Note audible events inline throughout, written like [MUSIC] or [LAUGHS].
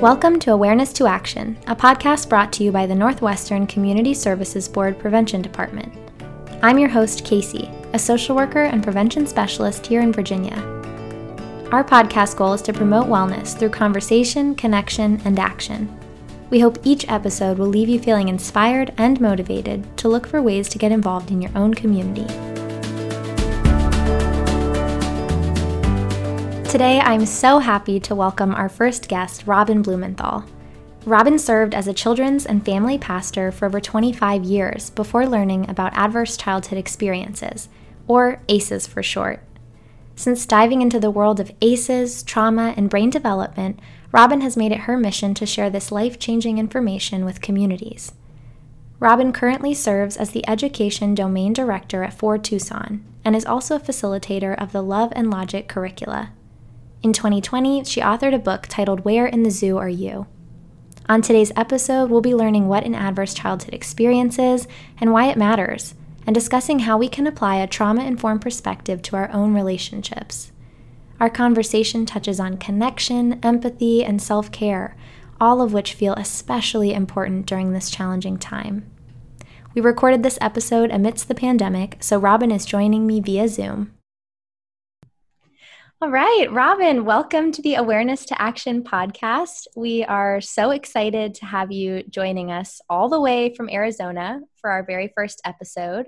Welcome to Awareness to Action, a podcast brought to you by the Northwestern Community Services Board Prevention Department. I'm your host, Casey, a social worker and prevention specialist here in Virginia. Our podcast goal is to promote wellness through conversation, connection, and action. We hope each episode will leave you feeling inspired and motivated to look for ways to get involved in your own community. Today, I'm so happy to welcome our first guest, Robin Blumenthal. Robin served as a children's and family pastor for over 25 years before learning about adverse childhood experiences, or ACEs for short. Since diving into the world of ACEs, trauma, and brain development, Robin has made it her mission to share this life changing information with communities. Robin currently serves as the Education Domain Director at 4Tucson and is also a facilitator of the Love and Logic curricula. In 2020, she authored a book titled Where in the Zoo Are You? On today's episode, we'll be learning what an adverse childhood experience is and why it matters, and discussing how we can apply a trauma informed perspective to our own relationships. Our conversation touches on connection, empathy, and self care, all of which feel especially important during this challenging time. We recorded this episode amidst the pandemic, so Robin is joining me via Zoom. All right, Robin, welcome to the Awareness to Action podcast. We are so excited to have you joining us all the way from Arizona for our very first episode.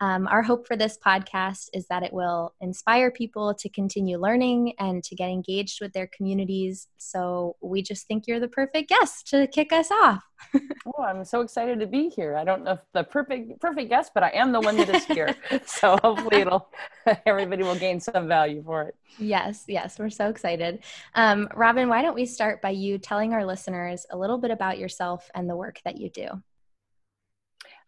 Um, our hope for this podcast is that it will inspire people to continue learning and to get engaged with their communities. So we just think you're the perfect guest to kick us off. [LAUGHS] oh, I'm so excited to be here. I don't know if the perfect perfect guest, but I am the one that is here. [LAUGHS] so hopefully it'll [LAUGHS] everybody will gain some value for it. Yes, yes, we're so excited. Um, Robin, why don't we start by you telling our listeners a little bit about yourself and the work that you do?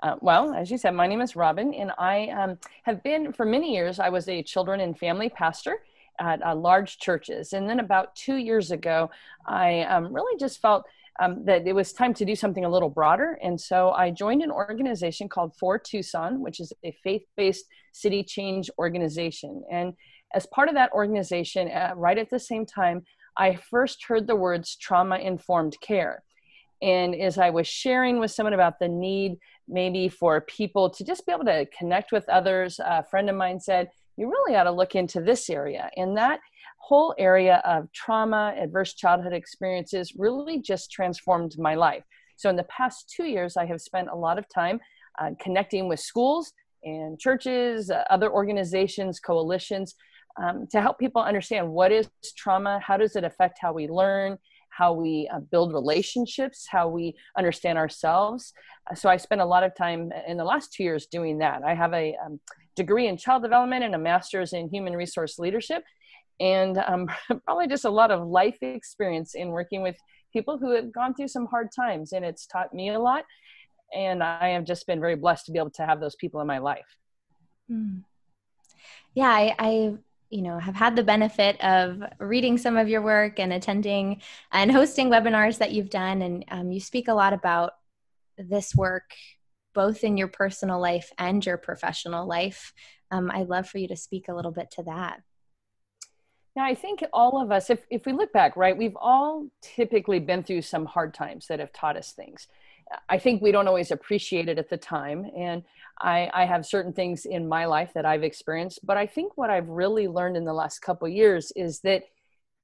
Uh, well, as you said, my name is Robin, and I um, have been for many years. I was a children and family pastor at uh, large churches, and then about two years ago, I um, really just felt um, that it was time to do something a little broader, and so I joined an organization called 4Tucson, which is a faith-based city change organization. And as part of that organization, uh, right at the same time, I first heard the words trauma-informed care. And as I was sharing with someone about the need maybe for people to just be able to connect with others. A friend of mine said, You really ought to look into this area. And that whole area of trauma, adverse childhood experiences really just transformed my life. So, in the past two years, I have spent a lot of time uh, connecting with schools and churches, uh, other organizations, coalitions. Um, to help people understand what is trauma, how does it affect how we learn, how we uh, build relationships, how we understand ourselves. Uh, so I spent a lot of time in the last two years doing that. I have a um, degree in child development and a master's in human resource leadership, and um, [LAUGHS] probably just a lot of life experience in working with people who have gone through some hard times, and it's taught me a lot. And I have just been very blessed to be able to have those people in my life. Mm. Yeah, I, I you know have had the benefit of reading some of your work and attending and hosting webinars that you've done. And um, you speak a lot about this work both in your personal life and your professional life. Um, i'd love for you to speak a little bit to that. Now i think all of us if, if we look back right we've all typically been through some hard times that have taught us things I think we don't always appreciate it at the time. And I, I, have certain things in my life that I've experienced. But I think what I've really learned in the last couple years is that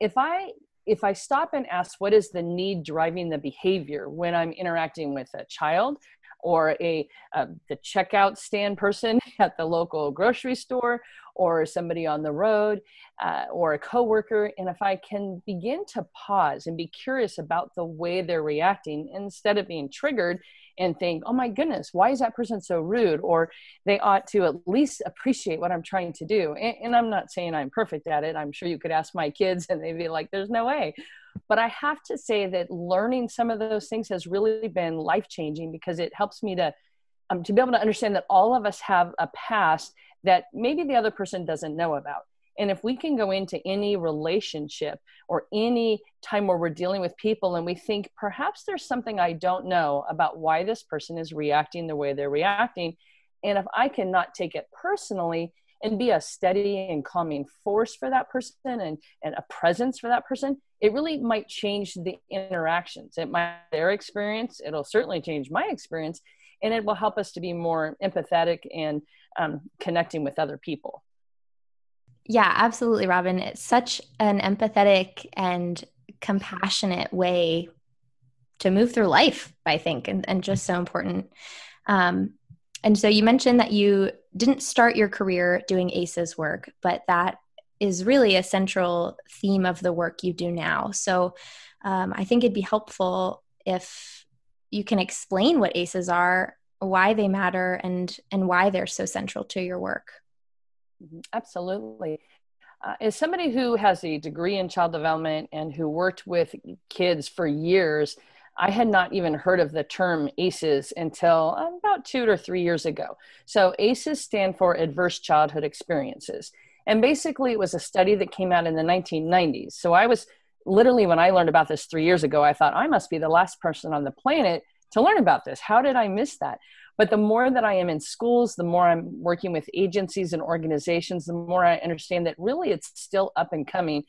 if I if I stop and ask what is the need driving the behavior when I'm interacting with a child or a uh, the checkout stand person [LAUGHS] at the local grocery store or somebody on the road uh, or a coworker and if i can begin to pause and be curious about the way they're reacting instead of being triggered and think oh my goodness why is that person so rude? or they ought to at least appreciate what i'm trying to do. And, and i'm not saying i'm perfect at it. I'm sure you could ask my kids and they'd be like there's no way. But i have to say that learning some of those things has really been life changing because it helps me to um, to be able to understand that all of us have a past that maybe the other person doesn't know about. And if we can go into any relationship or any time where we're dealing with people and we think perhaps there's something I don't know about why this person is reacting the way they're reacting, and if I cannot take it personally, and be a steady and calming force for that person and, and a presence for that person, it really might change the interactions. It might their experience, it'll certainly change my experience, and it will help us to be more empathetic and um, connecting with other people. Yeah, absolutely, Robin. It's such an empathetic and compassionate way to move through life, I think, and, and just so important. Um, and so you mentioned that you didn't start your career doing ACEs work, but that is really a central theme of the work you do now. So um, I think it'd be helpful if you can explain what ACEs are, why they matter, and and why they're so central to your work. Mm-hmm. Absolutely. Uh, as somebody who has a degree in child development and who worked with kids for years, I had not even heard of the term ACEs until about two or three years ago. So, ACEs stand for Adverse Childhood Experiences. And basically, it was a study that came out in the 1990s. So, I was literally, when I learned about this three years ago, I thought I must be the last person on the planet to learn about this. How did I miss that? But the more that I am in schools, the more I'm working with agencies and organizations, the more I understand that really it's still up and coming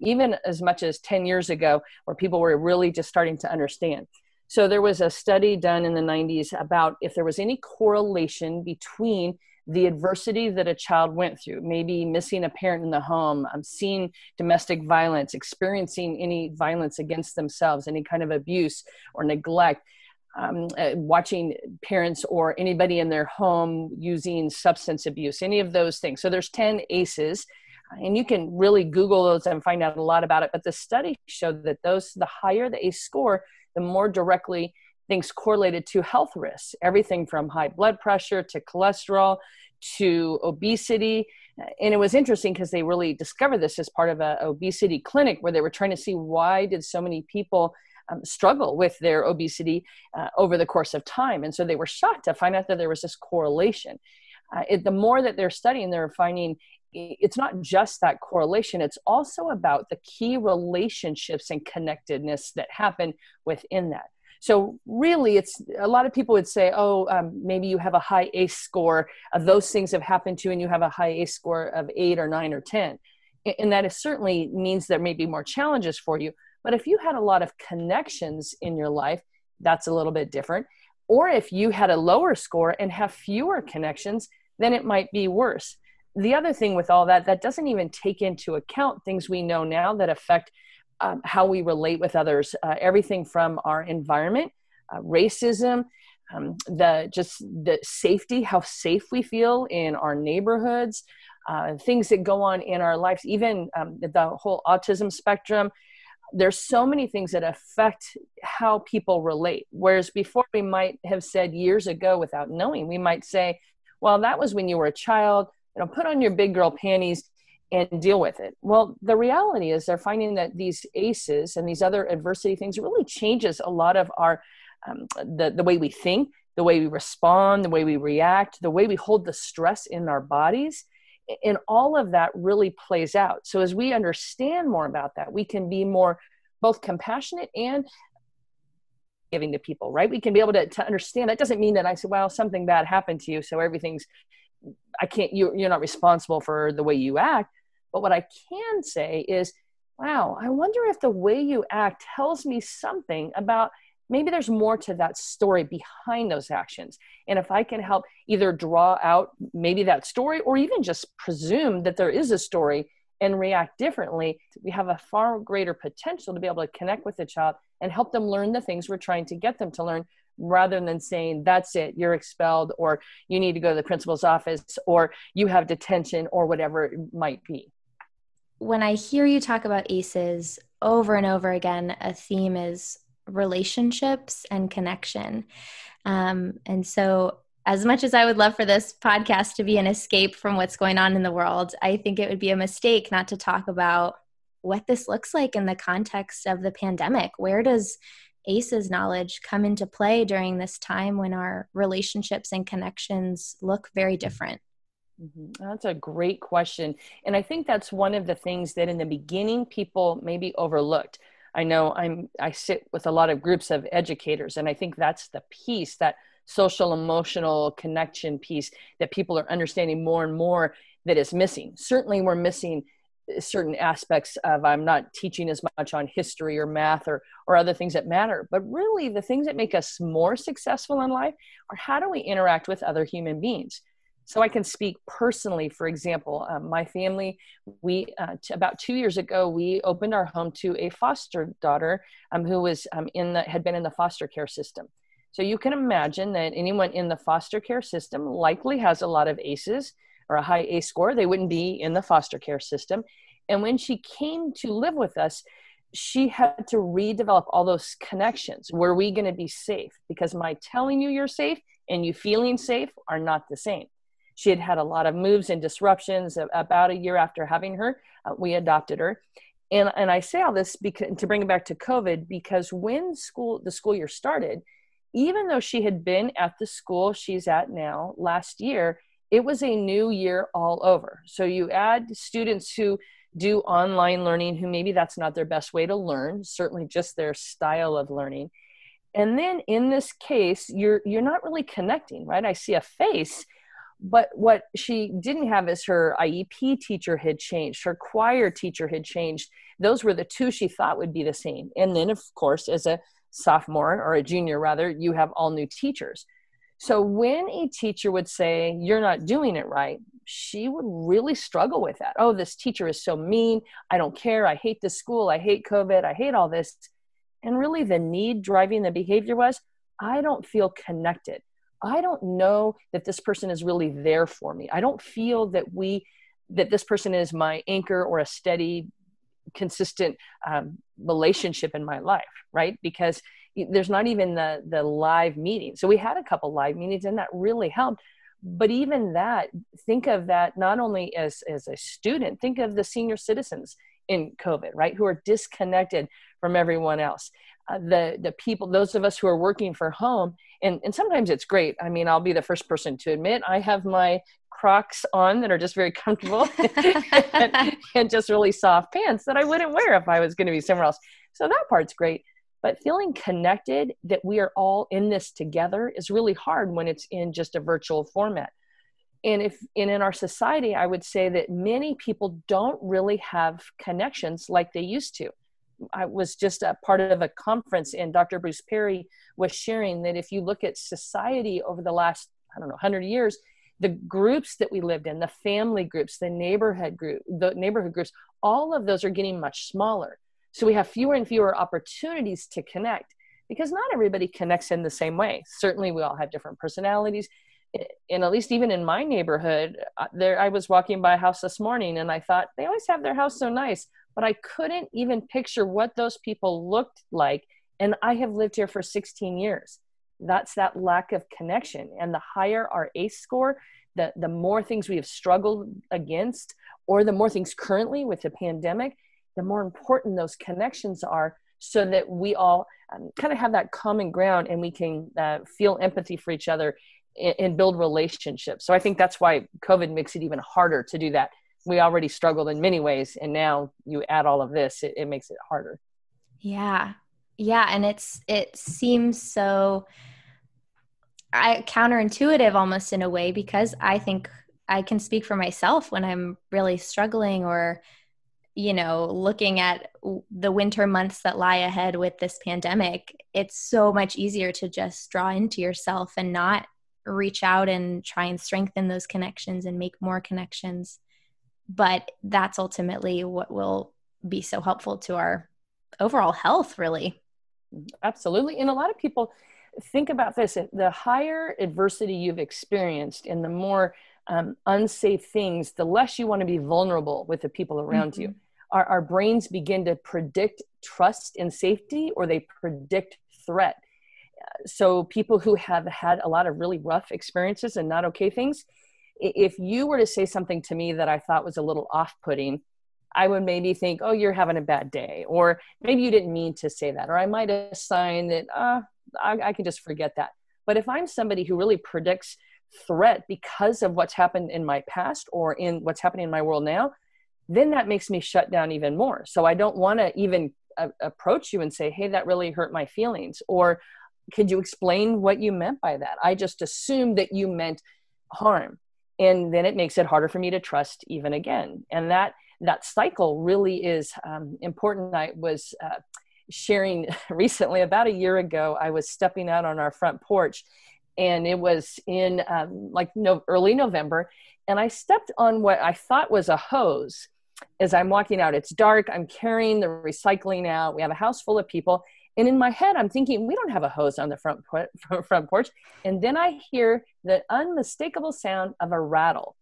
even as much as 10 years ago, where people were really just starting to understand. So there was a study done in the 90s about if there was any correlation between the adversity that a child went through, maybe missing a parent in the home, um, seeing domestic violence, experiencing any violence against themselves, any kind of abuse or neglect, um, uh, watching parents or anybody in their home using substance abuse, any of those things. So there's 10 ACEs and you can really google those and find out a lot about it. But the study showed that those the higher the ace score the more directly things correlated to health risks. Everything from high blood pressure to cholesterol to obesity. And it was interesting because they really discovered this as part of a obesity clinic where they were trying to see why did so many people um, struggle with their obesity uh, over the course of time. And so they were shocked to find out that there was this correlation. Uh, it, the more that they're studying, they're finding it's not just that correlation it's also about the key relationships and connectedness that happen within that. So really it's a lot of people would say oh um, maybe you have a high ace score of those things have happened to you and you have a high ace score of eight or nine or ten. And that is certainly means there may be more challenges for you but if you had a lot of connections in your life that's a little bit different. Or if you had a lower score and have fewer connections then it might be worse. The other thing with all that that doesn't even take into account things we know now that affect um, how we relate with others uh, everything from our environment uh, racism um, the just the safety how safe we feel in our neighborhoods uh, things that go on in our lives even um, the whole autism spectrum there's so many things that affect how people relate. Whereas before we might have said years ago without knowing we might say well that was when you were a child you know put on your big girl panties and deal with it. Well the reality is they're finding that these aces and these other adversity things really changes a lot of our um, the, the way we think the way we respond the way we react the way we hold the stress in our bodies and all of that really plays out. So as we understand more about that we can be more both compassionate and giving to people right? We can be able to, to understand. That doesn't mean that i say well something bad happened to you so everything's I can't, you, you're not responsible for the way you act. But what I can say is, wow, I wonder if the way you act tells me something about maybe there's more to that story behind those actions. And if I can help either draw out maybe that story or even just presume that there is a story and react differently, we have a far greater potential to be able to connect with the child and help them learn the things we're trying to get them to learn rather than saying that's it you're expelled or you need to go to the principal's office or you have detention or whatever it might be when i hear you talk about aces over and over again a theme is relationships and connection um, and so as much as i would love for this podcast to be an escape from what's going on in the world i think it would be a mistake not to talk about what this looks like in the context of the pandemic where does ACEs knowledge come into play during this time when our relationships and connections look very different? Mm-hmm. That's a great question. And I think that's one of the things that in the beginning people maybe overlooked. I know I'm I sit with a lot of groups of educators and I think that's the piece that social emotional connection piece that people are understanding more and more that is missing. Certainly, we're missing uh, certain aspects of i'm not teaching as much on history or math or or other things that matter but really the things that make us more successful in life are how do we interact with other human beings so i can speak personally for example um, my family we uh, t- about two years ago we opened our home to a foster daughter um, who was um, in the had been in the foster care system so you can imagine that anyone in the foster care system likely has a lot of aces or a high A score, they wouldn't be in the foster care system. And when she came to live with us, she had to redevelop all those connections. Were we going to be safe? Because my telling you you're safe and you feeling safe are not the same. She had had a lot of moves and disruptions. About a year after having her, uh, we adopted her. And, and I say all this because, to bring it back to COVID because when school the school year started, even though she had been at the school she's at now last year, it was a new year all over. So you add students who do online learning who maybe that's not their best way to learn, certainly just their style of learning. And then in this case, you're you're not really connecting, right? I see a face, but what she didn't have is her IEP teacher had changed, her choir teacher had changed. Those were the two she thought would be the same. And then of course, as a sophomore or a junior rather, you have all new teachers. So when a teacher would say, You're not doing it right, she would really struggle with that. Oh, this teacher is so mean. I don't care. I hate this school. I hate COVID. I hate all this. And really, the need driving the behavior was I don't feel connected. I don't know that this person is really there for me. I don't feel that we, that this person is my anchor or a steady, consistent um, relationship in my life, right? Because there's not even the the live meeting so we had a couple live meetings and that really helped but even that think of that not only as as a student think of the senior citizens in covid right who are disconnected from everyone else uh, the the people those of us who are working for home and and sometimes it's great. I mean i'll be the first person to admit i have my crocs on that are just very comfortable [LAUGHS] and, and just really soft pants that i wouldn't wear if i was going to be somewhere else. So that part's great but feeling connected that we are all in this together is really hard when it's in just a virtual format. And if and in our society i would say that many people don't really have connections like they used to i was just a part of a conference and dr bruce perry was sharing that if you look at society over the last i don't know 100 years the groups that we lived in the family groups the neighborhood group the neighborhood groups all of those are getting much smaller so we have fewer and fewer opportunities to connect because not everybody connects in the same way. Certainly, we all have different personalities. And at least even in my neighborhood, uh, there I was walking by a house this morning and I thought they always have their house so nice, but I couldn't even picture what those people looked like. And I have lived here for 16 years. That's that lack of connection. And the higher our ACE score, the, the more things we have struggled against, or the more things currently with the pandemic, the more important those connections are so that we all um, kind of have that common ground and we can uh, feel empathy for each other and, and, build relationships. So I think that's why COVID makes it even harder to do that. We already struggled in many ways, and now you add all of this, it, it makes it harder. Yeah. Yeah. And it's, it seems so I, counterintuitive almost in a way because I think I can speak for myself when I'm really struggling or you know, looking at the winter months that lie ahead with this pandemic, it's so much easier to just draw into yourself and not reach out and try and strengthen those connections and make more connections. But that's ultimately what will be so helpful to our overall health, really. Absolutely. And a lot of people think about this the higher adversity you've experienced and the more um, unsafe things, the less you want to be vulnerable with the people around mm-hmm. you our, our brains begin to predict trust and safety or they predict threat so people who have had a lot of really rough experiences and not okay things if you were to say something to me that i thought was a little off-putting i would maybe think oh you're having a bad day or maybe you didn't mean to say that or i might assign that uh, I, I can just forget that but if i'm somebody who really predicts threat because of what's happened in my past or in what's happening in my world now then that makes me shut down even more. So I don't want to even uh, approach you and say, hey, that really hurt my feelings. Or could you explain what you meant by that? I just assumed that you meant harm. And then it makes it harder for me to trust even again. And that that cycle really is um, important. I was uh, sharing [LAUGHS] recently about a year ago i was stepping out on our front porch and it was in um, like no, early november and i stepped on what i thought was a hose. As i'm walking out it's dark i'm carrying the recycling out. We have a house full of people and in my head, I'm thinking, we don't have a hose on the front, [LAUGHS] front porch. And then I hear the unmistakable sound of a rattle.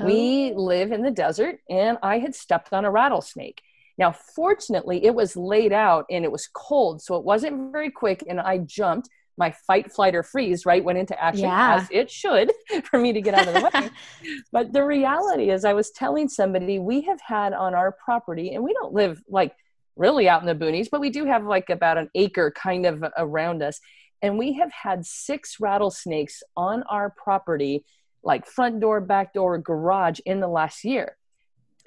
Oh. We live in the desert, and I had stepped on a rattlesnake. Now, fortunately, it was laid out and it was cold, so it wasn't very quick. And I jumped. My fight, flight, or freeze, right, went into action yeah. as it should [LAUGHS] for me to get out of the way. [LAUGHS] but the reality is, I was telling somebody we have had on our property, and we don't live like really out in the boonies, but we do have like about an acre kind of around us. And we have had six rattlesnakes on our property, like front door, back door, garage in the last year.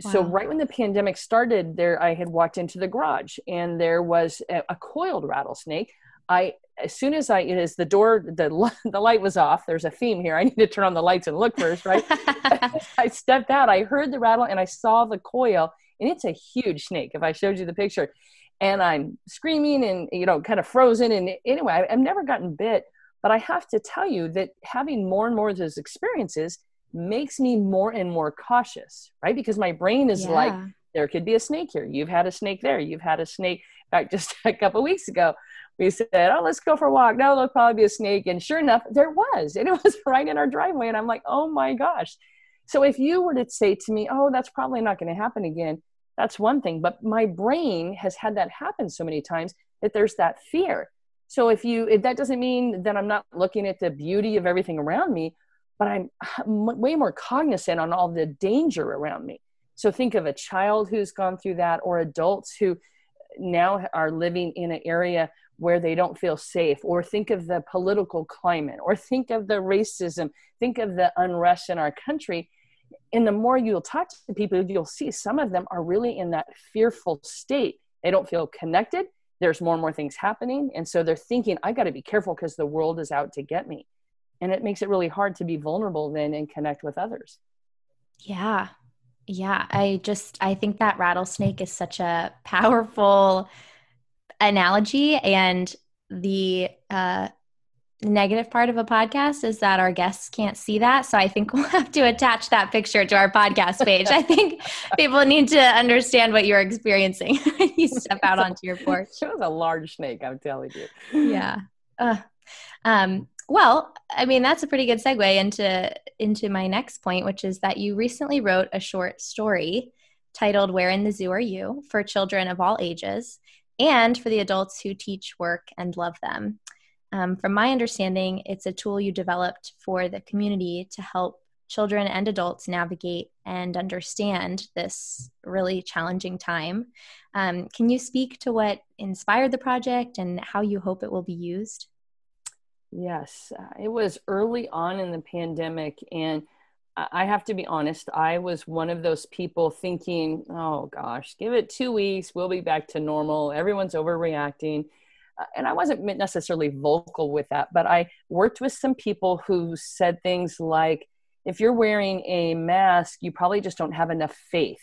Wow. So right when the pandemic started, there I had walked into the garage and there was a, a coiled rattlesnake. I as soon as I as the door the [LAUGHS] the light was off. There's a theme here. I need to turn on the lights and look first, right? [LAUGHS] I stepped out. I heard the rattle and I saw the coil, and it's a huge snake if i showed you the picture. And i'm screaming and you know kind of frozen and anyway i've never gotten bit but i have to tell you that having more and more of those experiences makes me more and more cautious right? Because my brain is yeah. like there could be a snake here. You've had a snake there. You've had a snake. In fact [LAUGHS] just a couple weeks ago we said oh let's go for a walk. No there'll probably be a snake. And sure enough there was. And it was [LAUGHS] right in our driveway and i'm like oh my gosh so if you were to say to me oh that's probably not going to happen again that's one thing but my brain has had that happen so many times that there's that fear. So if you if that doesn't mean that i'm not looking at the beauty of everything around me but i'm [LAUGHS] way more cognizant on all the danger around me. So think of a child who's gone through that or adults who now are living in an area where they don't feel safe or think of the political climate or think of the racism think of the unrest in our country and the more you'll talk to people you'll see some of them are really in that fearful state. They don't feel connected. There's more and more things happening. And so they're thinking i got to be careful because the world is out to get me. And it makes it really hard to be vulnerable then and connect with others. Yeah. Yeah. I just i think that rattlesnake is such a powerful analogy and the uh negative part of a podcast is that our guests can't see that. So I think [LAUGHS] we'll have to attach that picture to our podcast page. I think [LAUGHS] people need to understand what you're experiencing [LAUGHS] you step out onto your porch. It was a large snake, I'm telling you. Yeah. Uh, um, well, I mean that's a pretty good segue into into my next point, which is that you recently wrote a short story titled "Where in the Zoo Are You?" for children of all ages and for the adults who teach, work, and love them. Um, from my understanding, it's a tool you developed for the community to help children and adults navigate and understand this really challenging time. Um, can you speak to what inspired the project and how you hope it will be used? Yes, uh, it was early on in the pandemic, and I have to be honest, I was one of those people thinking, oh gosh, give it two weeks, we'll be back to normal, everyone's overreacting and I wasn't necessarily vocal with that, but I worked with some people who said things like, if you're wearing a mask, you probably just don't have enough faith.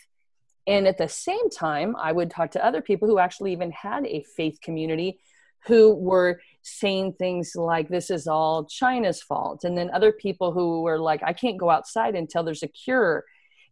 And at the same time, I would talk to other people who actually even had a faith community who were saying things like, this is all China's fault. And then other people who were like, I can't go outside until there's a cure.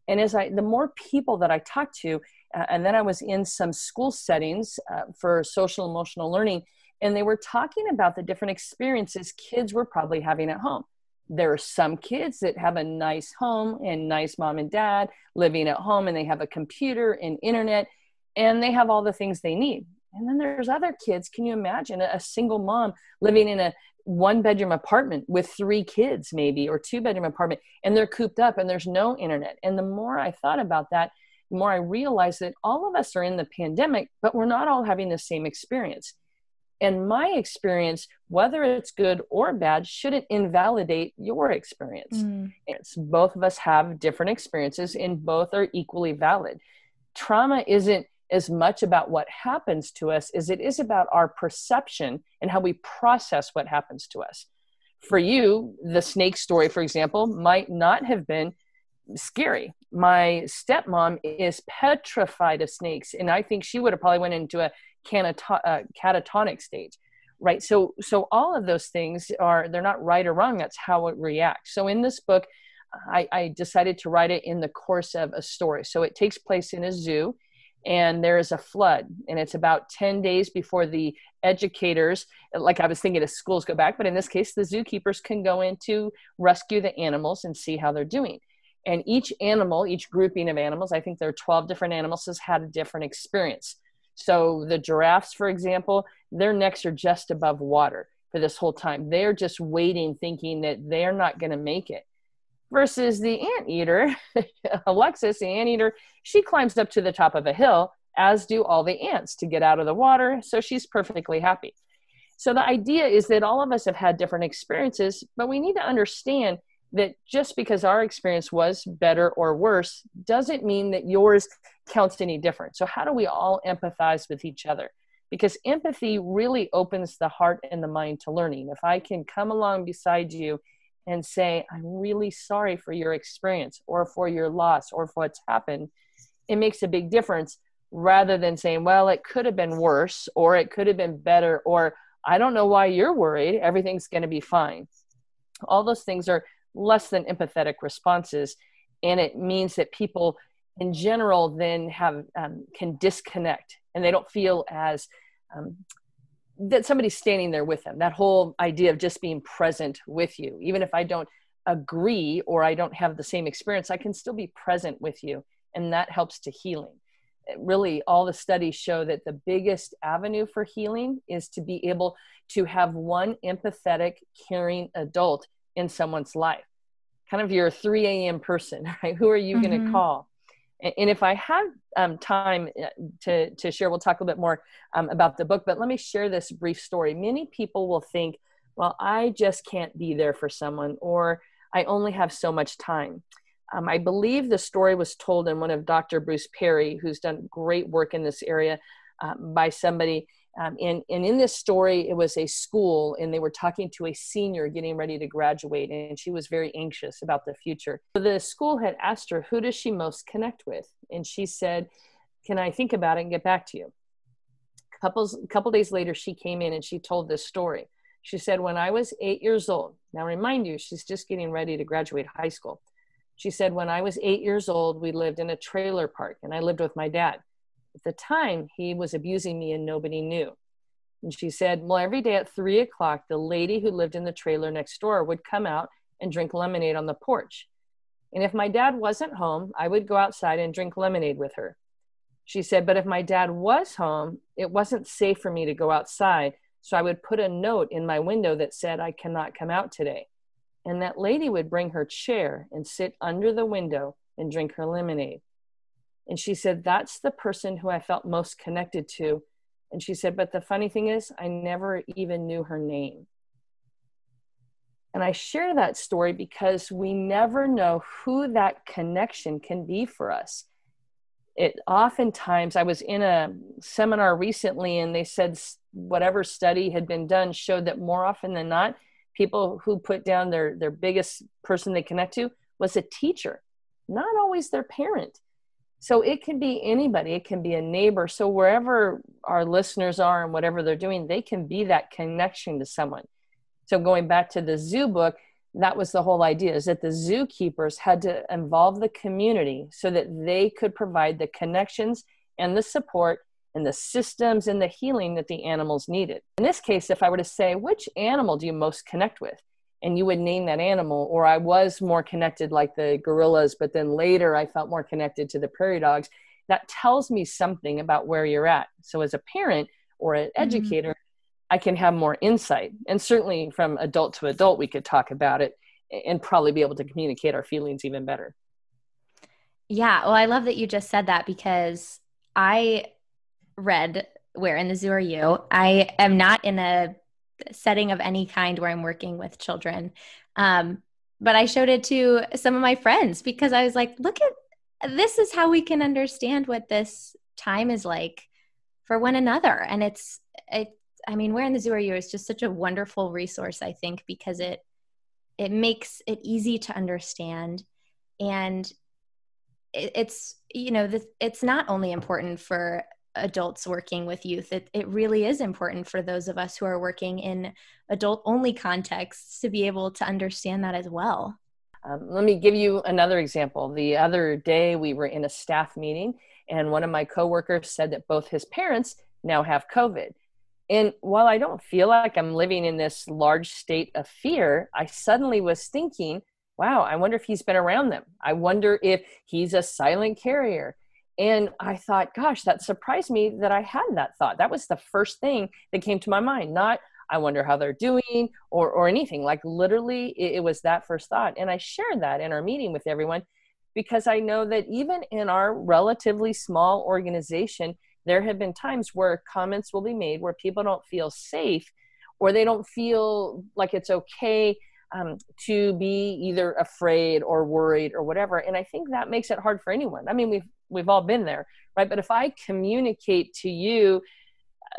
And as I, the more people that I talked to, uh, and then I was in some school settings uh, for social emotional learning, and they were talking about the different experiences kids were probably having at home. There are some kids that have a nice home and nice mom and dad living at home, and they have a computer and internet, and they have all the things they need. And then there's other kids. Can you imagine a single mom living in a one bedroom apartment with three kids, maybe, or two bedroom apartment, and they're cooped up and there's no internet? And the more I thought about that, the more I realized that all of us are in the pandemic, but we're not all having the same experience. And my experience, whether it's good or bad, shouldn't invalidate your experience. Mm. It's both of us have different experiences, and both are equally valid. Trauma isn't as much about what happens to us as it is about our perception and how we process what happens to us. for you, the snake story, for example, might not have been scary. My stepmom is petrified of snakes, and I think she would have probably went into a canato- uh, catatonic state, right? So, so all of those things are they're not right or wrong. That's how it reacts. So, in this book, I, I decided to write it in the course of a story. So it takes place in a zoo and there is a flood and it's about 10 days before the educators like i was thinking as schools go back but in this case the zookeepers can go in to rescue the animals and see how they're doing and each animal each grouping of animals i think there are 12 different animals has had a different experience so the giraffes for example their necks are just above water for this whole time they're just waiting thinking that they're not going to make it versus the anteater, [LAUGHS] Alexis, the anteater, she climbs up to the top of a hill, as do all the ants to get out of the water. So she's perfectly happy. So the idea is that all of us have had different experiences, but we need to understand that just because our experience was better or worse doesn't mean that yours counts any different. So, how do we all empathize with each other? Because empathy really opens the heart and the mind to learning. If I can come along beside you and say, I'm really sorry for your experience or for your loss or for what's happened, it makes a big difference rather than saying, well, it could have been worse or it could have been better or I don't know why you're worried. Everything's going to be fine. All those things are less than empathetic responses. And it means that people in general then have um, can disconnect and they don't feel as um, that somebody's standing there with them that whole idea of just being present with you even if i don't agree or i don't have the same experience i can still be present with you and that helps to healing really all the studies show that the biggest avenue for healing is to be able to have one empathetic caring adult in someone's life kind of your 3 a.m person [LAUGHS] right who are you mm-hmm. going to call and if I have um, time uh, to, to share, we'll talk a little bit more um, about the book, but let me share this brief story. Many people will think, well, I just can't be there for someone, or I only have so much time. Um, I believe the story was told in one of Dr. Bruce Perry, who's done great work in this area, uh, by somebody um, and, and in this story, it was a school, and they were talking to a senior getting ready to graduate, and she was very anxious about the future. So the school had asked her, Who does she most connect with? And she said, Can I think about it and get back to you? Couples, a couple days later, she came in and she told this story. She said, When I was eight years old, now remind you, she's just getting ready to graduate high school. She said, When I was eight years old, we lived in a trailer park, and I lived with my dad. At the time, he was abusing me and nobody knew. And she said, Well, every day at three o'clock, the lady who lived in the trailer next door would come out and drink lemonade on the porch. And if my dad wasn't home, I would go outside and drink lemonade with her. She said, But if my dad was home, it wasn't safe for me to go outside. So I would put a note in my window that said, I cannot come out today. And that lady would bring her chair and sit under the window and drink her lemonade. And she said, That's the person who I felt most connected to. And she said, But the funny thing is, I never even knew her name. And I share that story because we never know who that connection can be for us. It oftentimes, I was in a seminar recently and they said whatever study had been done showed that more often than not, people who put down their, their biggest person they connect to was a teacher, not always their parent. So it can be anybody, it can be a neighbor. So wherever our listeners are and whatever they're doing, they can be that connection to someone. So going back to the zoo book, that was the whole idea is that the zookeepers had to involve the community so that they could provide the connections and the support and the systems and the healing that the animals needed. In this case, if I were to say, which animal do you most connect with? And you would name that animal or i was more connected like the gorillas but then later i felt more connected to the prairie dogs. That tells me something about where you're at. So as a parent or an mm-hmm. educator mm-hmm. i can have more insight. And certainly from adult to adult we could talk about it and probably be able to communicate our feelings even better. Yeah. Well i love that you just said that because i read where in the zoo are you? I am not in a setting of any kind where I'm working with children. Um, but I showed it to some of my friends because I was like, look at this is how we can understand what this time is like for one another. And it's, it, I mean, where in the zoo are you is just such a wonderful resource, I think, because it, it makes it easy to understand and it, it's you know the, it's not only important for adults working with youth it, it really is important for those of us who are working in adult only contexts to be able to understand that as well. Um, let me give you another example. The other day we were in a staff meeting and one of my coworkers said that both his parents now have covid. And while i don't feel like i'm living in this large state of fear i suddenly was thinking wow i wonder if he's been around them. I wonder if he's a silent carrier and I thought, gosh, that surprised me that I had that thought. That was the first thing that came to my mind. Not, I wonder how they're doing or, or anything. Like literally, it, it was that first thought. And I shared that in our meeting with everyone because I know that even in our relatively small organization, there have been times where comments will be made where people don't feel safe or they don't feel like it's okay um, to be either afraid or worried or whatever. And I think that makes it hard for anyone. I mean, we've we've all been there, right? But if I communicate to you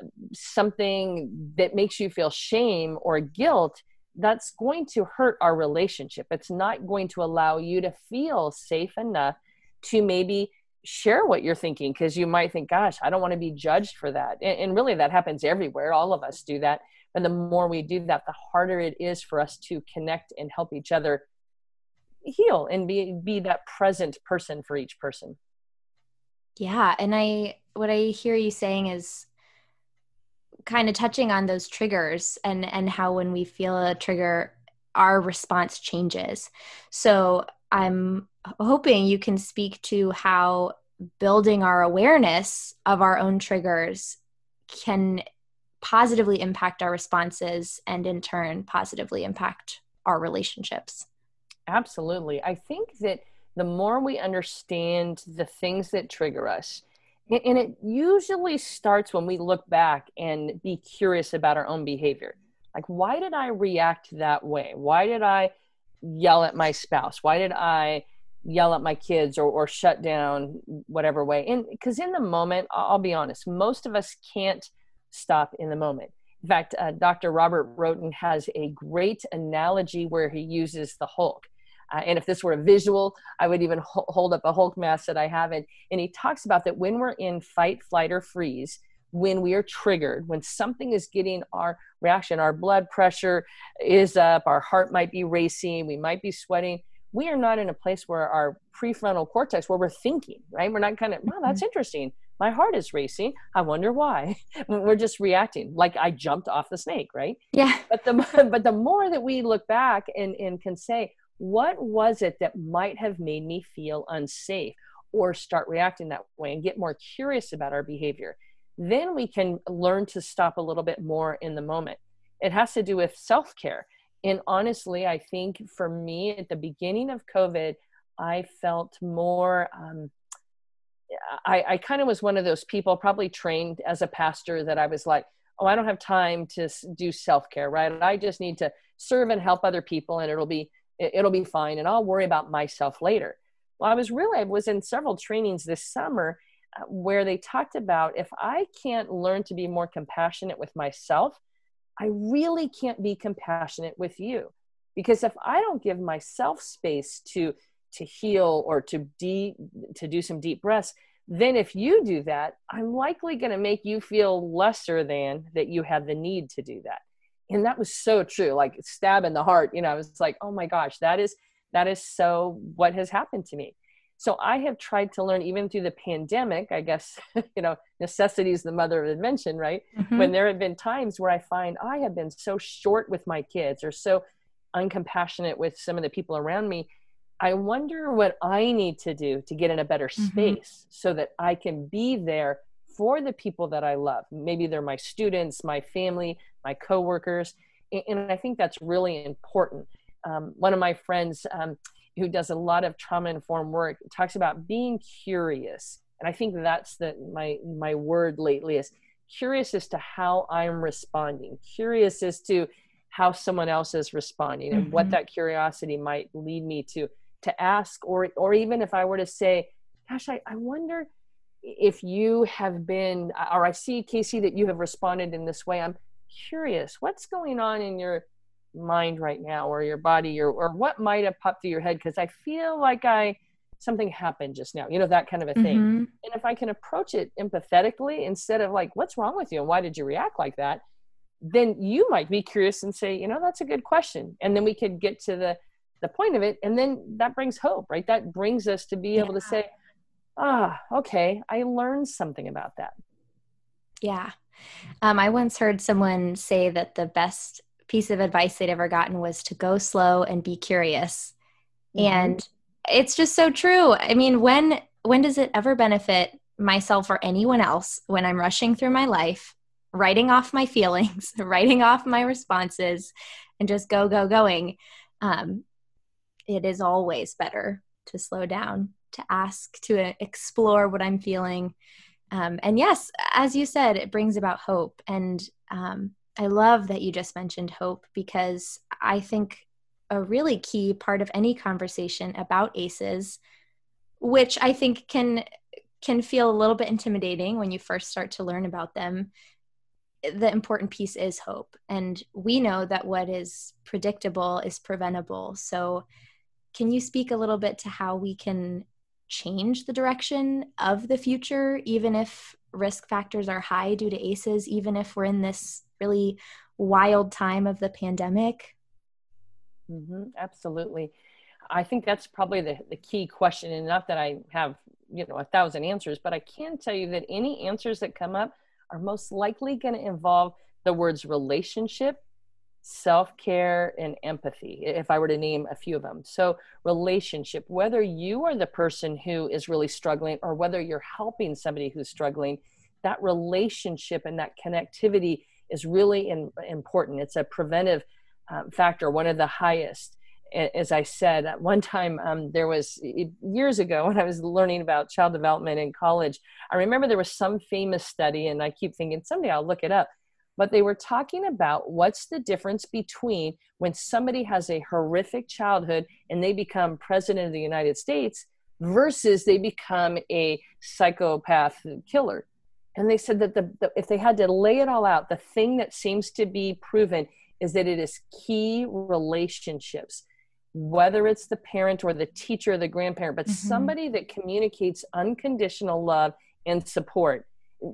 uh, something that makes you feel shame or guilt, that's going to hurt our relationship. It's not going to allow you to feel safe enough to maybe share what you're thinking because you might think, gosh, I don't want to be judged for that. And, and, really, that happens everywhere. All of us do that. And the more we do that, the harder it is for us to connect and help each other heal and be, be that present person for each person. Yeah. And I, what I hear you saying is kind of touching on those triggers and, and how when we feel a trigger, our response changes. So I'm hoping you can speak to how building our awareness of our own triggers can positively impact our responses and in turn positively impact our relationships. Absolutely. I think that the more we understand the things that trigger us, and it usually starts when we look back and be curious about our own behavior. Like, why did I react that way? Why did I yell at my spouse? Why did I yell at my kids or, or shut down whatever way? And because in the moment, I'll be honest, most of us can't stop in the moment. In fact, uh, Dr. Robert Rhoton has a great analogy where he uses the Hulk. Uh, and if this were a visual, I would even ho- hold up a Hulk mask that I have. And, and he talks about that when we're in fight, flight, or freeze, when we are triggered, when something is getting our reaction, our blood pressure is up, our heart might be racing, we might be sweating. We are not in a place where our prefrontal cortex, where we're thinking, right? We're not kind of, wow, that's mm-hmm. interesting. My heart is racing. I wonder why. [LAUGHS] we're just reacting like I jumped off the snake, right? Yeah. But the [LAUGHS] but the more that we look back and, and can say, what was it that might have made me feel unsafe or start reacting that way and get more curious about our behavior? Then we can learn to stop a little bit more in the moment. It has to do with self-care. And honestly i think for me at the beginning of covid i felt more um, i, I kind of was one of those people probably trained as a pastor that i was like oh i don't have time to do self-care right? I just need to serve and help other people and it'll be it'll be fine and i'll worry about myself later. Well i was really i was in several trainings this summer uh, where they talked about if i can't learn to be more compassionate with myself i really can't be compassionate with you. Because if i don't give myself space to to heal or to deep to do some deep breaths then if you do that i'm likely going to make you feel lesser than that you have the need to do that and that was so true like stab in the heart you know i was like oh my gosh that is that is so what has happened to me so i have tried to learn even through the pandemic i guess [LAUGHS] you know necessity is the mother of invention right mm-hmm. when there have been times where i find i have been so short with my kids or so uncompassionate with some of the people around me i wonder what i need to do to get in a better mm-hmm. space so that i can be there for the people that I love. Maybe they're my students, my family, my coworkers. And I think that's really important. Um, one of my friends um, who does a lot of trauma informed work talks about being curious. And I think that's the, my, my word lately is curious as to how I'm responding, curious as to how someone else is responding and mm-hmm. what that curiosity might lead me to to ask or or even if I were to say, gosh, I, I wonder if you have been or i see casey that you have responded in this way i'm curious what's going on in your mind right now or your body or, or what might have popped through your head? Because i feel like i something happened just now you know that kind of a thing. Mm-hmm. and if i can approach it empathetically instead of like what's wrong with you and why did you react like that? then you might be curious and say you know that's a good question. And then we could get to the the point of it and then that brings hope right? That brings us to be able to say ah okay. I learned something about that. Yeah. Um, i once heard someone say that the best piece of advice they'd ever gotten was to go slow and be curious. Mm-hmm. and it's just so true. I mean when when does it ever benefit myself or anyone else when i'm rushing through my life writing off my feelings [LAUGHS] writing off my responses and just go go going? Um, it is always better to slow down to ask to explore what i'm feeling. Um, and yes as you said it brings about hope. And um, i love that you just mentioned hope because i think a really key part of any conversation about ACEs which i think can can feel a little bit intimidating when you first start to learn about them the important piece is hope. And we know that what is predictable is preventable. So can you speak a little bit to how we can change the direction of the future even if risk factors are high due to ACEs even if we're in this really wild time of the pandemic Mm-hmm, absolutely. I think that's probably the, the key question. Not that I have, you know, a thousand answers, but I can tell you that any answers that come up are most likely going to involve the words relationship, self care, and empathy, if I were to name a few of them. So, relationship, whether you are the person who is really struggling or whether you're helping somebody who's struggling, that relationship and that connectivity is really in, important. It's a preventive um, factor, one of the highest. As I said, one time um, there was years ago when I was learning about child development in college, I remember there was some famous study, and I keep thinking someday I'll look it up. But they were talking about what's the difference between when somebody has a horrific childhood and they become president of the United States versus they become a psychopath killer. And they said that the, the, if they had to lay it all out, the thing that seems to be proven is that it is key relationships whether it's the parent or the teacher or the grandparent but mm-hmm. somebody that communicates unconditional love and support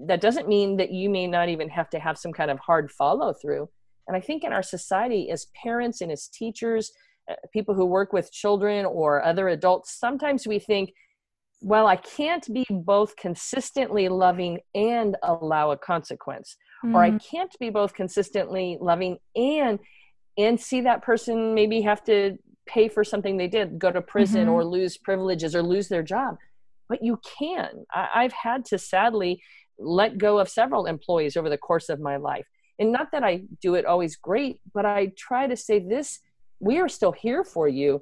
that doesn't mean that you may not even have to have some kind of hard follow through and i think in our society as parents and as teachers uh, people who work with children or other adults sometimes we think well i can't be both consistently loving and allow a consequence mm-hmm. or i mm. can't be both consistently loving and and see that person maybe have to pay for something they did go to prison mm-hmm. or lose privileges or lose their job but you can I, i've had to sadly let go of several employees over the course of my life. And not that i do it always great but i try to say this we are still here for you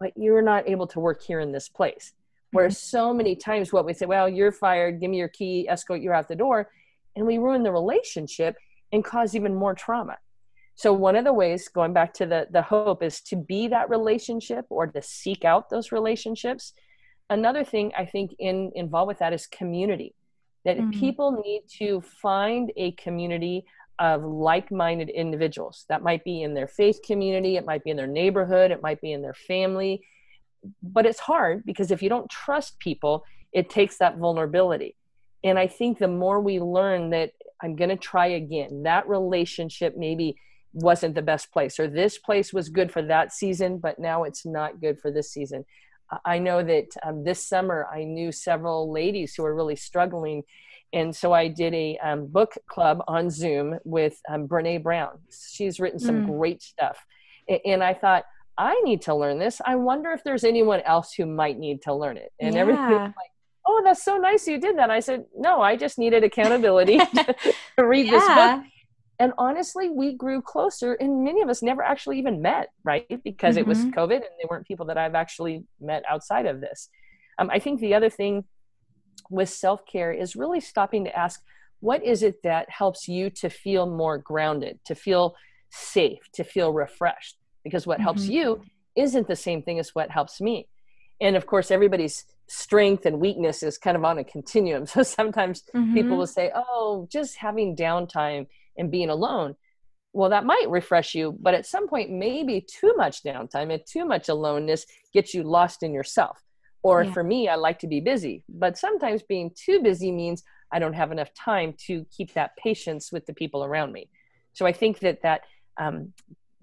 but you're not able to work here in this place. Where mm-hmm. so many times what we say well you're fired give me your key escort you out the door and we ruin the relationship and cause even more trauma. So one of the ways going back to the the hope is to be that relationship or to seek out those relationships. Another thing i think in involved with that is community that mm-hmm. people need to find a community of like-minded individuals. That might be in their faith community it might be in their neighborhood it might be in their family. But it's hard because if you don't trust people it takes that vulnerability. And i think the more we learn that i'm going to try again that relationship maybe wasn't the best place or this place was good for that season but now it's not good for this season i know that um, this summer i knew several ladies who were really struggling and so i did a um, book club on zoom with um, Brene Brown she's written some mm. great stuff and i thought i need to learn this i wonder if there's anyone else who might need to learn it and yeah. everything like oh, that's so nice you did that. I said, no, I just needed accountability [LAUGHS] to read yeah. this book. And honestly, we grew closer, and many of us never actually even met, right? Because mm-hmm. it was mm-hmm. COVID and they weren't people that I've actually met outside of this. Um, I think the other thing with self care is really stopping to ask, what is it that helps you to feel more grounded, to feel safe, to feel refreshed? Because what mm-hmm. helps you isn't the same thing as what helps me. And of course, everybody's strength and weakness is kind of on a continuum. [LAUGHS] So sometimes mm-hmm. people will say, oh, just having downtime and being alone. well that might refresh you but at some point maybe too much downtime and too much aloneness gets you lost in yourself or yeah. for me i like to be busy but sometimes being too busy means i don't have enough time to keep that patience with the people around me so i think that that um,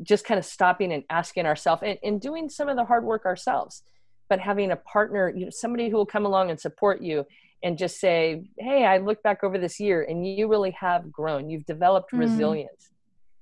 just kind of stopping and asking ourselves and, and doing some of the hard work ourselves but having a partner you know somebody who will come along and support you and just say hey i look back over this year and you really have grown. You've developed mm. resilience.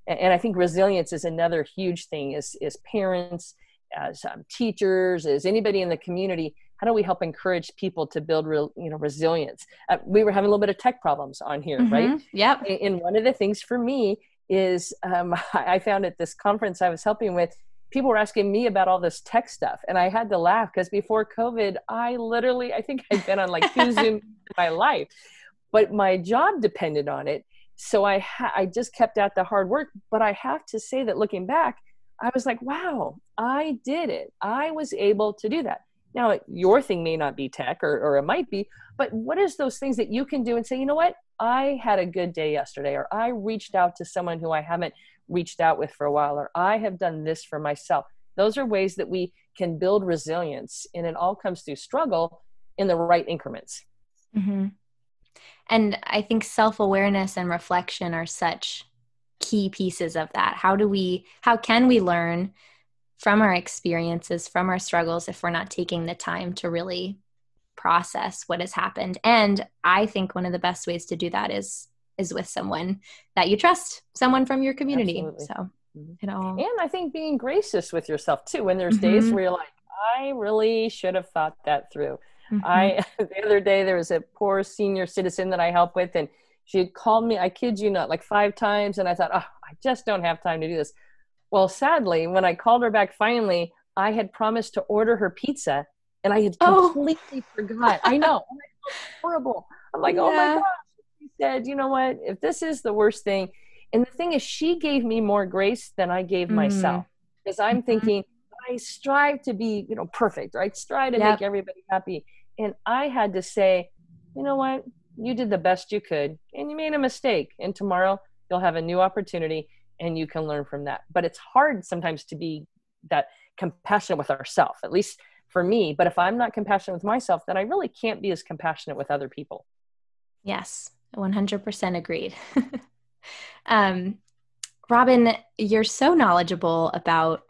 And, i think resilience is another huge thing is is parents as um, teachers as anybody in the community how do we help encourage people to build real you know resilience? Uh, we were having a little bit of tech problems on here mm-hmm. right yep. And, and one of the things for me is um, [LAUGHS] i found at this conference i was helping with people were asking me about all this tech stuff and i had to laugh because before covid i literally i think i'd been on like two [LAUGHS] zoom in my life but my job depended on it. So i ha- i just kept at the hard work but i have to say that looking back i was like wow i did it. I was able to do that. Now your thing may not be tech or, or it might be but what is those things that you can do and say you know what? I had a good day yesterday or i reached out to someone who i haven't reached out with for a while or i have done this for myself. Those are ways that we can build resilience and it all comes through struggle in the right increments. Mm-hmm. and i think self-awareness and reflection are such key pieces of that. How do we how can we learn from our experiences from our struggles if we're not taking the time to really process what has happened? And i think one of the best ways to do that is is with someone that you trust, someone from your community. Absolutely. So, mm-hmm. you know. And I think being gracious with yourself too. When there's mm-hmm. days where you're like, I really should have thought that through. Mm-hmm. I [LAUGHS] the other day there was a poor senior citizen that I help with, and she had called me. I kid you not, like five times, and I thought, oh, I just don't have time to do this. Well, sadly, when I called her back finally, I had promised to order her pizza, and I had oh. completely oh. forgot. I know, [LAUGHS] horrible. I'm like, yeah. oh my god, said, you know what, if this is the worst thing, and the thing is, she gave me more grace than I gave mm. myself because I'm mm-hmm. thinking, I strive to be, you know, perfect, right? Strive to yep. make everybody happy. And I had to say, you know what, you did the best you could and you made a mistake. And tomorrow you'll have a new opportunity and you can learn from that. But it's hard sometimes to be that compassionate with ourselves, at least for me. But if I'm not compassionate with myself, then I really can't be as compassionate with other people. Yes, 100% agreed. [LAUGHS] um, Robin, you're so knowledgeable about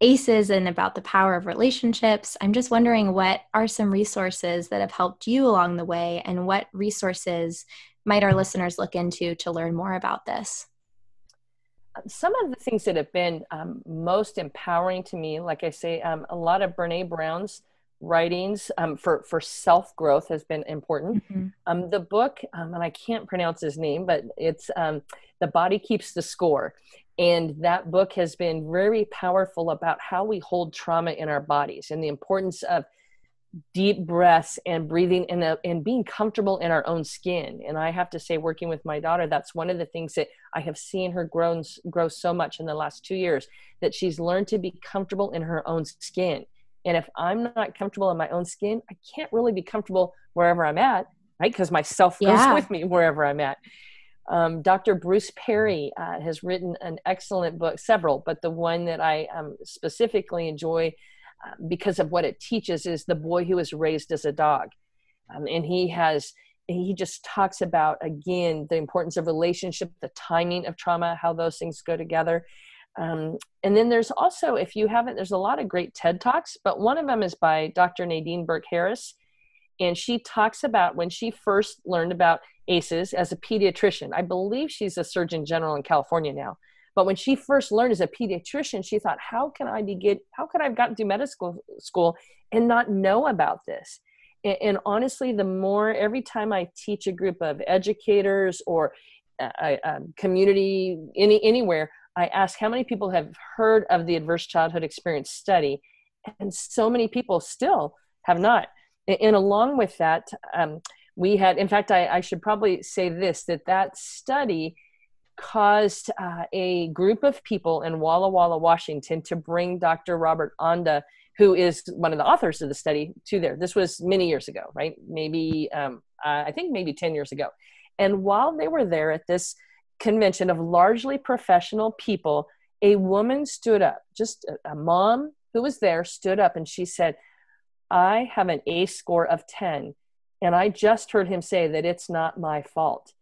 ACEs and about the power of relationships. I'm just wondering what are some resources that have helped you along the way, and what resources might our listeners look into to learn more about this? Some of the things that have been um, most empowering to me, like I say, um, a lot of Brene Brown's writings um, for for self growth has been important. Mm-hmm. Um, the book, um, and I can't pronounce his name, but it's um, "The Body Keeps the Score," and that book has been very powerful about how we hold trauma in our bodies and the importance of deep breaths and breathing and, uh, and being comfortable in our own skin and i have to say working with my daughter that's one of the things that i have seen her grow, grow so much in the last two years that she's learned to be comfortable in her own skin and if I'm not comfortable in my own skin, I can't really be comfortable wherever I'm at, right? Because my self [LAUGHS] goes with me wherever I'm at. Um, Dr. Bruce Perry uh, has written an excellent book, several, but the one that I um, specifically enjoy uh, because of what it teaches is The Boy Who Was Raised as a Dog. Um, and he has, he just talks about, again, the importance of relationship, the timing of trauma, how those things go together. Um, and then there's also, if you haven't, there's a lot of great TED Talks, but one of them is by Dr. Nadine Burke Harris. And she talks about when she first learned about ACEs as a pediatrician. I believe she's a surgeon general in California now. But when she first learned as a pediatrician, she thought, how can I be get, how could I have gotten through medical school and not know about this? And, and honestly, the more every time I teach a group of educators or a, a community any anywhere, I ask how many people have heard of the Adverse Childhood Experience study, and so many people still have not. And along with that, um, we had, in fact, I, I, should probably say this that that study caused uh, a group of people in Walla Walla, Washington, to bring Dr. Robert Anda, who is one of the authors of the study, to there. This was many years ago, right? Maybe, um, uh, I think maybe 10 years ago. And while they were there at this convention of largely professional people, a woman stood up, just a, a mom who was there stood up and she said, I have an A score of 10. And I just heard him say that it's not my fault.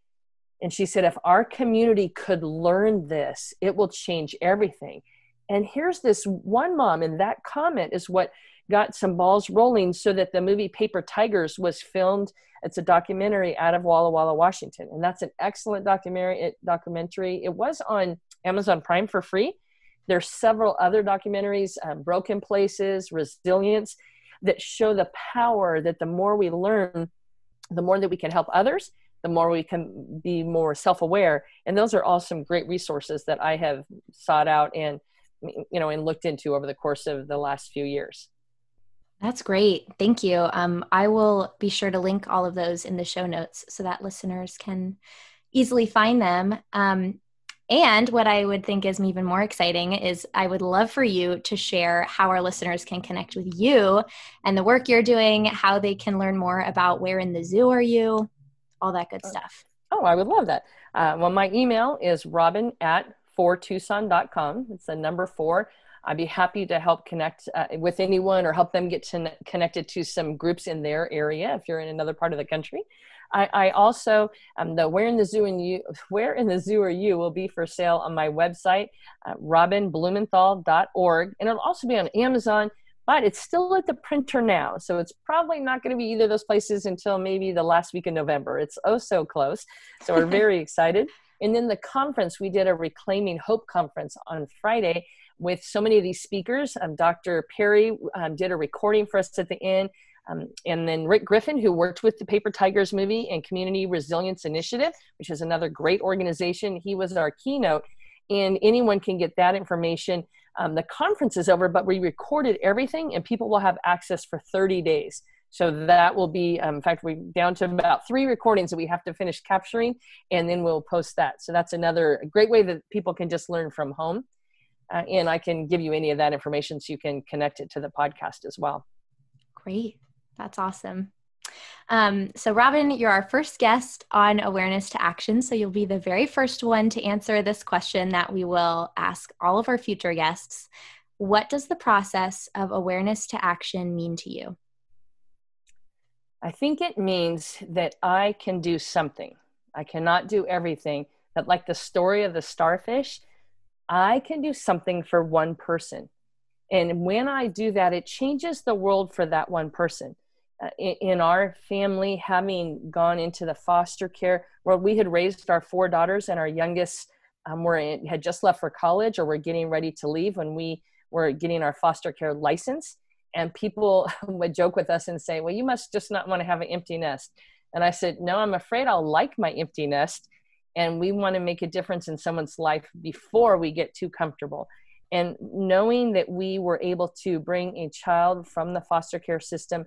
And she said, if our community could learn this, it will change everything. And here's this one mom, and that comment is what got some balls rolling so that the movie Paper Tigers was filmed. It's a documentary out of Walla Walla, Washington. And that's an excellent documentary. documentary. It was on Amazon Prime for free. There's several other documentaries, um, Broken Places, Resilience, that show the power that the more we learn, the more that we can help others, the more we can be more self-aware. And those are all some great resources that I have sought out and you know and looked into over the course of the last few years. That's great. Thank you. Um, I will be sure to link all of those in the show notes so that listeners can easily find them. Um, and what I would think is even more exciting is I would love for you to share how our listeners can connect with you and the work you're doing, how they can learn more about where in the zoo are you, all that good stuff. Oh, I would love that. Uh, well, my email is robin at 4tucson.com. It's the number four. I'd be happy to help connect uh, with anyone or help them get to connected to some groups in their area if you're in another part of the country. I, I also um, the where in the zoo and you [LAUGHS] where in the zoo are you will be for sale on my website uh, robinblumenthal.org and it'll also be on Amazon but it's still at the printer now so it's probably not going to be either of those places until maybe the last week of November it's oh so close so we're [LAUGHS] very excited and then the conference we did a reclaiming hope conference on Friday with so many of these speakers. Um, Dr. Perry um, did a recording for us at the end. Um, and then Rick Griffin, who worked with the Paper Tigers movie and Community Resilience Initiative, which is another great organization, he was our keynote. And anyone can get that information. Um, the conference is over, but we recorded everything, and people will have access for 30 days. So that will be, um, in fact, we're down to about three recordings that we have to finish capturing, and then we'll post that. So that's another great way that people can just learn from home. Uh, and I can give you any of that information so you can connect it to the podcast as well. Great. That's awesome. Um, so, Robin, you're our first guest on Awareness to Action. So, you'll be the very first one to answer this question that we will ask all of our future guests. What does the process of awareness to action mean to you? I think it means that I can do something. I cannot do everything, but like the story of the starfish, I can do something for one person. And when I do that, it changes the world for that one person uh, in, our family, having gone into the foster care where we had raised our four daughters and our youngest um, were in, had just left for college or were getting ready to leave when we were getting our foster care license. And people [LAUGHS] would joke with us and say, Well, you must just not want to have an empty nest. And I said, No, I'm afraid I'll like my empty nest. And we want to make a difference in someone's life before we get too comfortable. And knowing that we were able to bring a child from the foster care system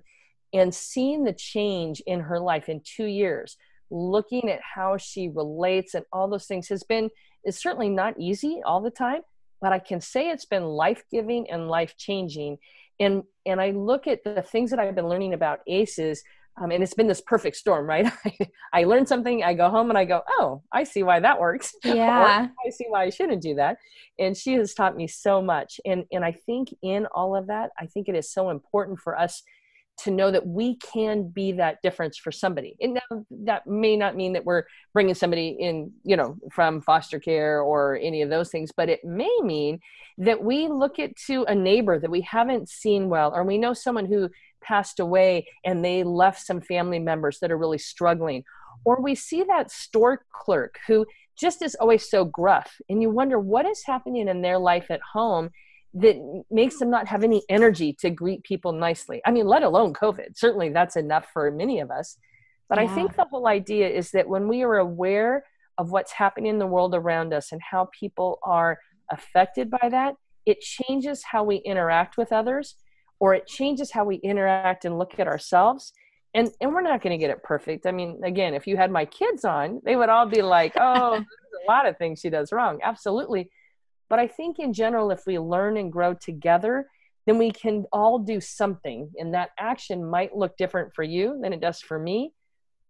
and seeing the change in her life in two years looking at how she relates and all those things has been is certainly not easy all the time but i can say it's been life-giving and life-changing and and i look at the things that i've been learning about ACEs um, and it's been this perfect storm right? [LAUGHS] I learn something i go home and i go oh i see why that works. [LAUGHS] Yeah. I see why i shouldn't do that. And she has taught me so much. And and i think in all of that i think it is so important for us to know that we can be that difference for somebody. And now that may not mean that we're bringing somebody in, you know, from foster care or any of those things, but it may mean that we look at to a neighbor that we haven't seen well, or we know someone who passed away and they left some family members that are really struggling. Or we see that store clerk who just is always so gruff, and you wonder what is happening in their life at home that makes them not have any energy to greet people nicely. I mean, let alone COVID. Certainly that's enough for many of us. But yeah. I think the whole idea is that when we are aware of what's happening in the world around us and how people are affected by that, it changes how we interact with others or it changes how we interact and look at ourselves. And, and we're not going to get it perfect. I mean, again, if you had my kids on, they would all be like, oh, [LAUGHS] there's a lot of things she does wrong. Absolutely but I think in general, if we learn and grow together, then we can all do something. And that action might look different for you than it does for me.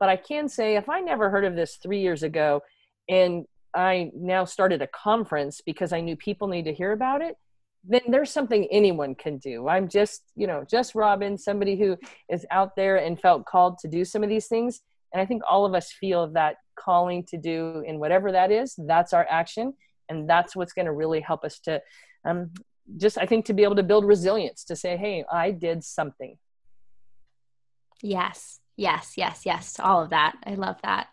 But I can say, if I never heard of this three years ago, and I now started a conference because I knew people need to hear about it, then there's something anyone can do. I'm just, you know, just Robin, somebody who is out there and felt called to do some of these things. And I think all of us feel that calling to do in whatever that is, that's our action. And that's what's going to really help us to um, just, I think, to be able to build resilience to say, hey, I did something. Yes, yes, yes, yes, all of that. I love that.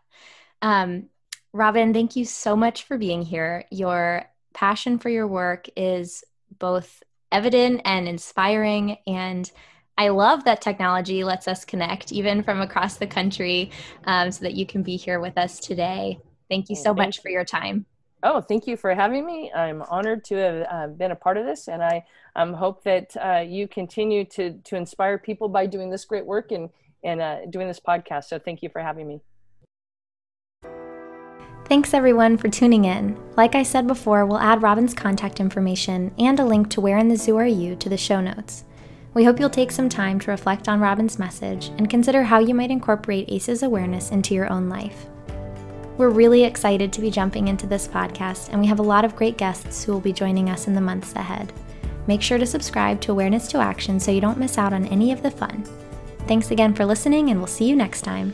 Um, Robin, thank you so much for being here. Your passion for your work is both evident and inspiring. And I love that technology lets us connect even from across the country um, so that you can be here with us today. Thank you so thank much you. for your time. Oh, thank you for having me. I'm honored to have uh, been a part of this, and I um, hope that uh, you continue to to inspire people by doing this great work and and uh, doing this podcast. So, thank you for having me. Thanks everyone for tuning in. Like I said before, we'll add Robin's contact information and a link to Where in the Zoo Are You to the show notes. We hope you'll take some time to reflect on Robin's message and consider how you might incorporate ACEs awareness into your own life. We're really excited to be jumping into this podcast, and we have a lot of great guests who will be joining us in the months ahead. Make sure to subscribe to Awareness to Action so you don't miss out on any of the fun. Thanks again for listening, and we'll see you next time.